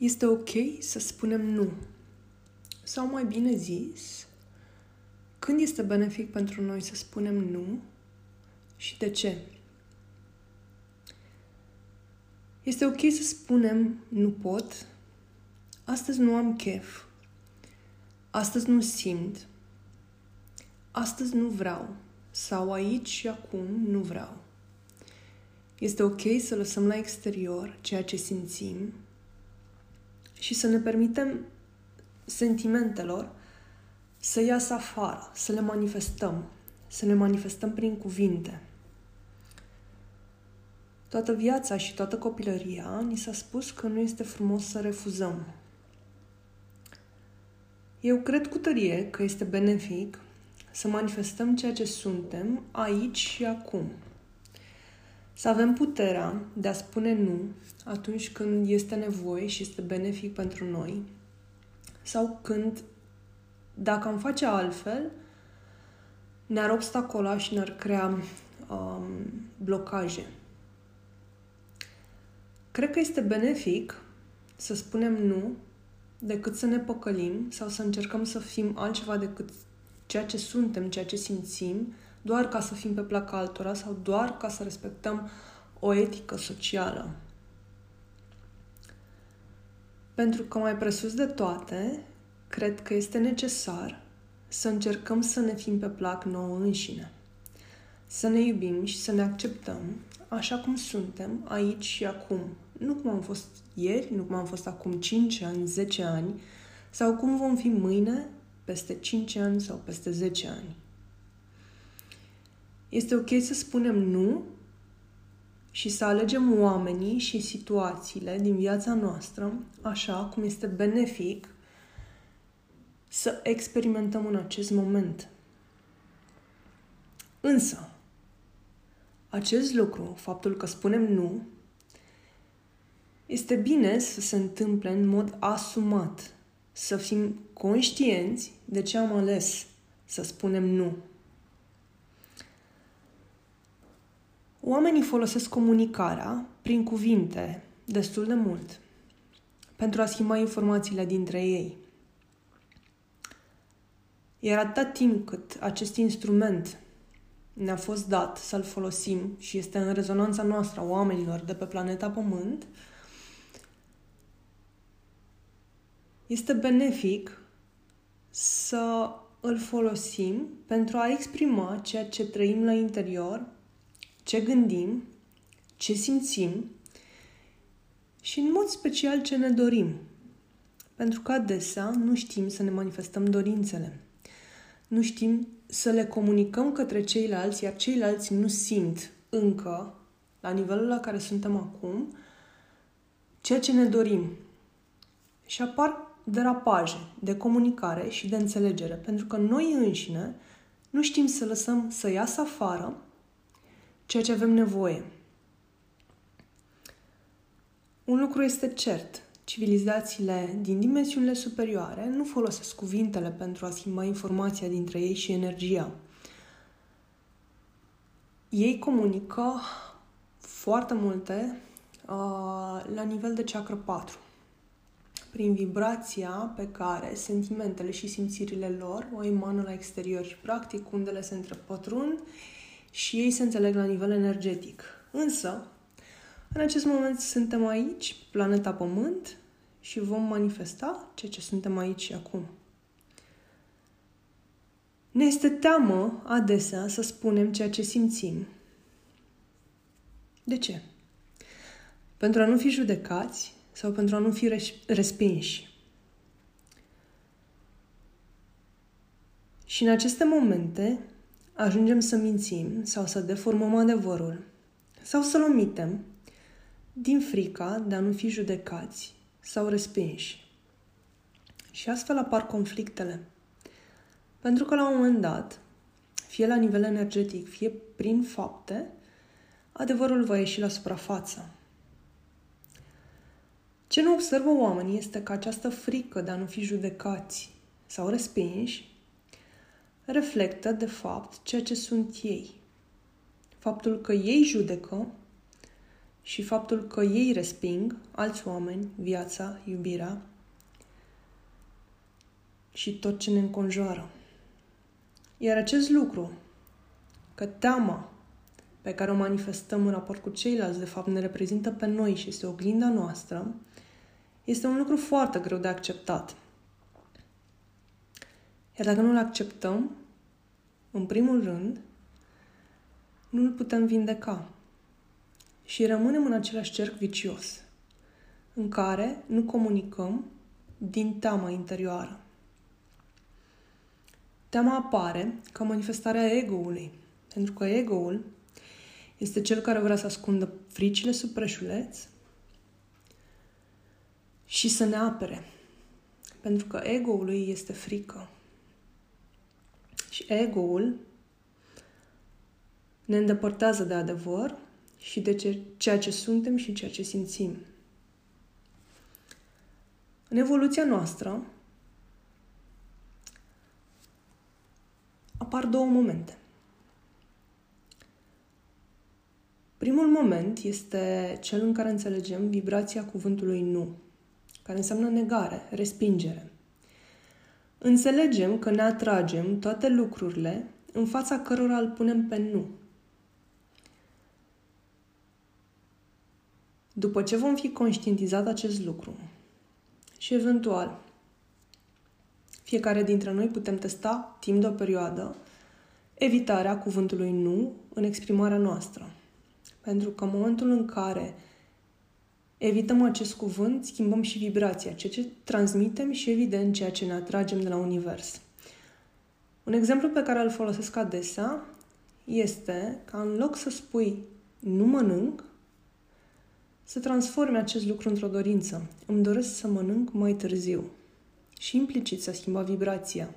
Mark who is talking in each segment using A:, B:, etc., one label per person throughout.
A: Este ok să spunem nu. Sau mai bine zis, când este benefic pentru noi să spunem nu și de ce? Este ok să spunem nu pot, astăzi nu am chef, astăzi nu simt, astăzi nu vreau sau aici și acum nu vreau. Este ok să lăsăm la exterior ceea ce simțim și să ne permitem sentimentelor să iasă afară, să le manifestăm, să le manifestăm prin cuvinte. Toată viața și toată copilăria ni s-a spus că nu este frumos să refuzăm. Eu cred cu tărie că este benefic să manifestăm ceea ce suntem aici și acum. Să avem puterea de a spune nu atunci când este nevoie și este benefic pentru noi sau când, dacă am face altfel, ne-ar obstacola și ne-ar crea um, blocaje. Cred că este benefic să spunem nu decât să ne păcălim sau să încercăm să fim altceva decât ceea ce suntem, ceea ce simțim, doar ca să fim pe placa altora sau doar ca să respectăm o etică socială. Pentru că mai presus de toate, cred că este necesar să încercăm să ne fim pe plac nouă înșine. Să ne iubim și să ne acceptăm așa cum suntem, aici și acum. Nu cum am fost ieri, nu cum am fost acum 5 ani, 10 ani, sau cum vom fi mâine, peste 5 ani sau peste 10 ani. Este ok să spunem nu și să alegem oamenii și situațiile din viața noastră așa cum este benefic să experimentăm în acest moment. Însă, acest lucru, faptul că spunem nu, este bine să se întâmple în mod asumat, să fim conștienți de ce am ales să spunem nu. Oamenii folosesc comunicarea prin cuvinte destul de mult pentru a schimba informațiile dintre ei. Iar atâta timp cât acest instrument ne-a fost dat să-l folosim și este în rezonanța noastră a oamenilor de pe planeta Pământ, este benefic să îl folosim pentru a exprima ceea ce trăim la interior, ce gândim, ce simțim și în mod special ce ne dorim. Pentru că adesea nu știm să ne manifestăm dorințele. Nu știm să le comunicăm către ceilalți, iar ceilalți nu simt încă, la nivelul la care suntem acum, ceea ce ne dorim. Și apar derapaje de comunicare și de înțelegere, pentru că noi înșine nu știm să lăsăm să iasă afară ceea ce avem nevoie. Un lucru este cert. Civilizațiile din dimensiunile superioare nu folosesc cuvintele pentru a schimba informația dintre ei și energia. Ei comunică foarte multe uh, la nivel de chakra 4 prin vibrația pe care sentimentele și simțirile lor o emană la exterior și, practic, undele se întrepătrund și ei se înțeleg la nivel energetic. Însă, în acest moment suntem aici, planeta Pământ, și vom manifesta ceea ce suntem aici și acum. Ne este teamă adesea să spunem ceea ce simțim. De ce? Pentru a nu fi judecați sau pentru a nu fi respinși. Și în aceste momente ajungem să mințim sau să deformăm adevărul sau să-l omitem din frica de a nu fi judecați sau respinși. Și astfel apar conflictele. Pentru că la un moment dat, fie la nivel energetic, fie prin fapte, adevărul va ieși la suprafață. Ce nu observă oamenii este că această frică de a nu fi judecați sau respinși reflectă, de fapt, ceea ce sunt ei. Faptul că ei judecă și faptul că ei resping alți oameni, viața, iubirea și tot ce ne înconjoară. Iar acest lucru, că teama pe care o manifestăm în raport cu ceilalți, de fapt ne reprezintă pe noi și este oglinda noastră, este un lucru foarte greu de acceptat. Iar dacă nu-l acceptăm, în primul rând, nu îl putem vindeca. Și rămânem în același cerc vicios, în care nu comunicăm din teama interioară. Teama apare ca manifestarea ego-ului, pentru că ego-ul este cel care vrea să ascundă fricile sub preșuleț și să ne apere. Pentru că ego-ului este frică. Și ego-ul ne îndepărtează de adevăr și de ce, ceea ce suntem și ceea ce simțim. În evoluția noastră apar două momente. Primul moment este cel în care înțelegem vibrația cuvântului nu, care înseamnă negare, respingere. Înțelegem că ne atragem toate lucrurile în fața cărora îl punem pe nu. După ce vom fi conștientizat acest lucru și eventual fiecare dintre noi putem testa timp de o perioadă evitarea cuvântului nu în exprimarea noastră. Pentru că în momentul în care evităm acest cuvânt, schimbăm și vibrația, ceea ce transmitem și, evident, ceea ce ne atragem de la univers. Un exemplu pe care îl folosesc adesea este ca în loc să spui nu mănânc, să transforme acest lucru într-o dorință. Îmi doresc să mănânc mai târziu. Și implicit să schimba vibrația.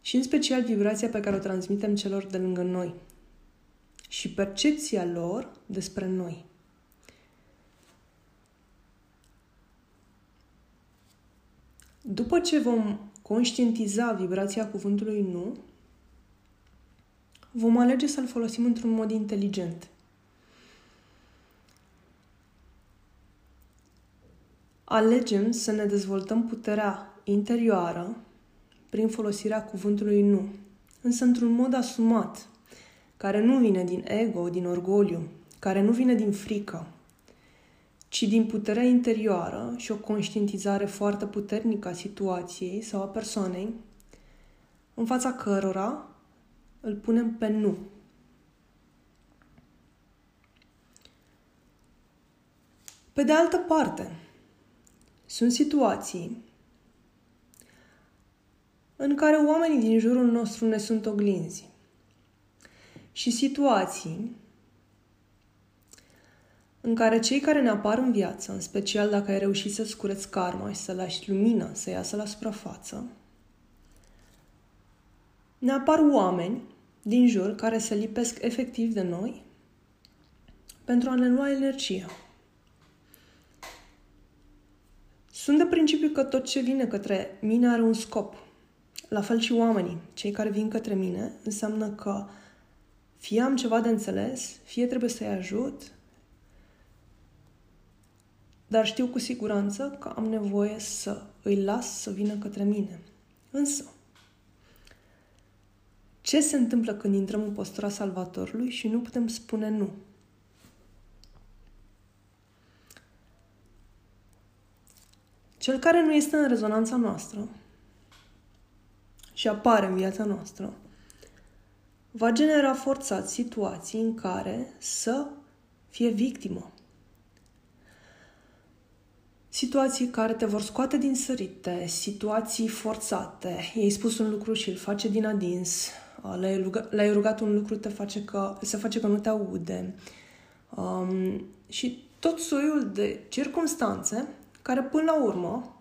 A: Și în special vibrația pe care o transmitem celor de lângă noi. Și percepția lor despre noi. După ce vom conștientiza vibrația cuvântului nu, vom alege să-l folosim într-un mod inteligent. Alegem să ne dezvoltăm puterea interioară prin folosirea cuvântului nu, însă într-un mod asumat, care nu vine din ego, din orgoliu, care nu vine din frică, ci din puterea interioară și o conștientizare foarte puternică a situației sau a persoanei, în fața cărora îl punem pe nu. Pe de altă parte, sunt situații în care oamenii din jurul nostru ne sunt oglinzi și situații în care cei care ne apar în viață, în special dacă ai reușit să-ți cureți karma și să lași lumină să iasă la suprafață, ne apar oameni din jur care se lipesc efectiv de noi pentru a ne lua energia. Sunt de principiu că tot ce vine către mine are un scop. La fel și oamenii, cei care vin către mine, înseamnă că fie am ceva de înțeles, fie trebuie să-i ajut, dar știu cu siguranță că am nevoie să îi las să vină către mine. Însă, ce se întâmplă când intrăm în postura salvatorului și nu putem spune nu? Cel care nu este în rezonanța noastră și apare în viața noastră, va genera forțat situații în care să fie victimă situații care te vor scoate din sărite, situații forțate. I-ai spus un lucru și îl face din adins, l-ai rugat, l-ai rugat un lucru, te face că, se face că nu te aude. Um, și tot soiul de circunstanțe care până la urmă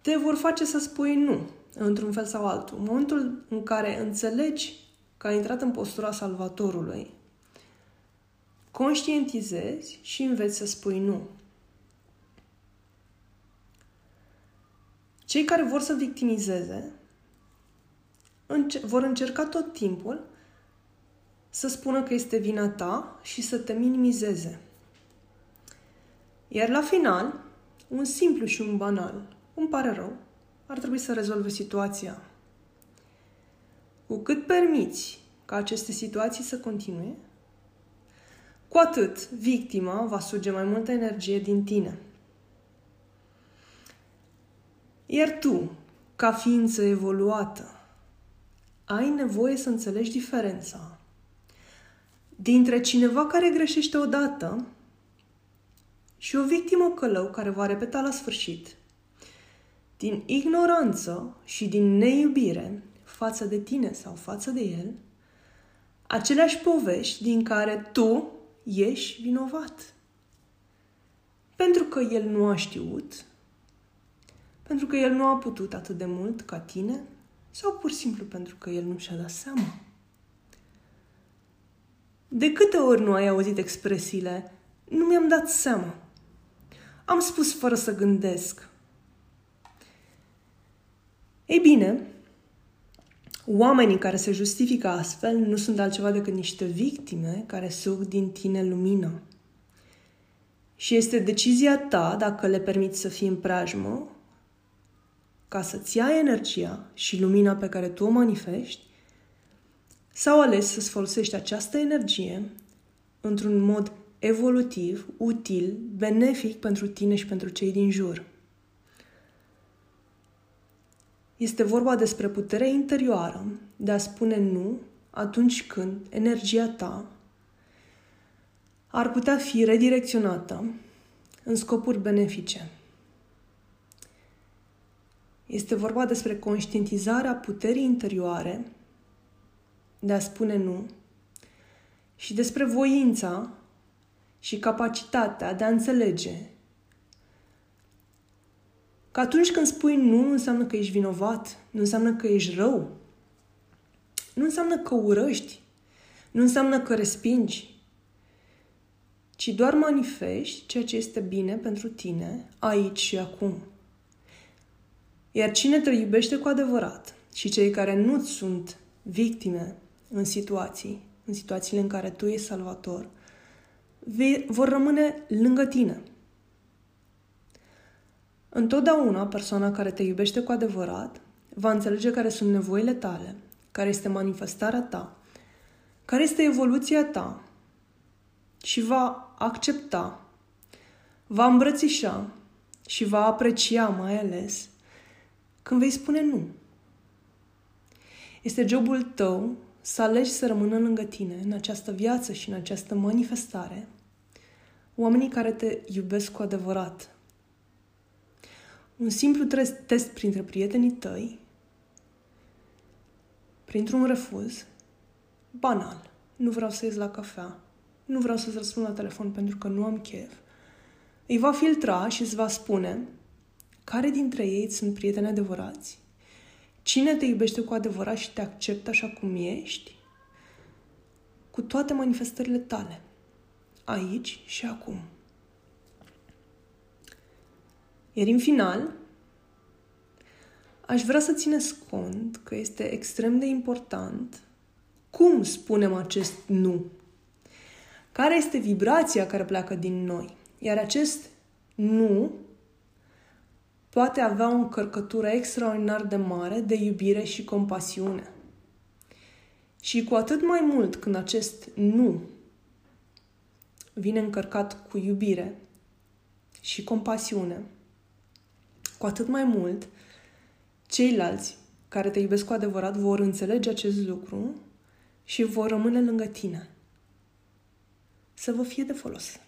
A: te vor face să spui nu, într-un fel sau altul. În momentul în care înțelegi că ai intrat în postura salvatorului, conștientizezi și înveți să spui nu. Cei care vor să victimizeze înce- vor încerca tot timpul să spună că este vina ta și să te minimizeze. Iar la final, un simplu și un banal, îmi pare rău, ar trebui să rezolve situația. Cu cât permiți ca aceste situații să continue, cu atât victima va suge mai multă energie din tine. Iar tu, ca ființă evoluată, ai nevoie să înțelegi diferența dintre cineva care greșește odată și o victimă călău care va repeta la sfârșit. Din ignoranță și din neiubire față de tine sau față de el, aceleași povești din care tu ești vinovat. Pentru că el nu a știut, pentru că el nu a putut atât de mult ca tine, sau pur și simplu pentru că el nu și-a dat seama. De câte ori nu ai auzit expresiile nu mi-am dat seama? Am spus fără să gândesc. Ei bine, oamenii care se justifică astfel nu sunt altceva decât niște victime care suc din tine lumină. Și este decizia ta dacă le permiți să fie în preajmă ca să-ți ai energia și lumina pe care tu o manifesti, sau ales să-ți folosești această energie într-un mod evolutiv, util, benefic pentru tine și pentru cei din jur. Este vorba despre puterea interioară de a spune nu atunci când energia ta ar putea fi redirecționată în scopuri benefice. Este vorba despre conștientizarea puterii interioare de a spune nu și despre voința și capacitatea de a înțelege că atunci când spui nu, nu înseamnă că ești vinovat, nu înseamnă că ești rău, nu înseamnă că urăști, nu înseamnă că respingi, ci doar manifesti ceea ce este bine pentru tine aici și acum. Iar cine te iubește cu adevărat și cei care nu sunt victime în situații, în situațiile în care tu ești salvator, vor rămâne lângă tine. Întotdeauna persoana care te iubește cu adevărat va înțelege care sunt nevoile tale, care este manifestarea ta, care este evoluția ta și va accepta, va îmbrățișa și va aprecia mai ales când vei spune nu. Este jobul tău să alegi să rămână lângă tine în această viață și în această manifestare oamenii care te iubesc cu adevărat. Un simplu test printre prietenii tăi, printr-un refuz, banal. Nu vreau să ies la cafea, nu vreau să-ți răspund la telefon pentru că nu am chef. Îi va filtra și îți va spune care dintre ei sunt prieteni adevărați? Cine te iubește cu adevărat și te acceptă așa cum ești? Cu toate manifestările tale, aici și acum. Iar în final, aș vrea să țineți cont că este extrem de important cum spunem acest nu. Care este vibrația care pleacă din noi? Iar acest nu poate avea o încărcătură extraordinar de mare de iubire și compasiune. Și cu atât mai mult când acest nu vine încărcat cu iubire și compasiune, cu atât mai mult ceilalți care te iubesc cu adevărat vor înțelege acest lucru și vor rămâne lângă tine. Să vă fie de folos.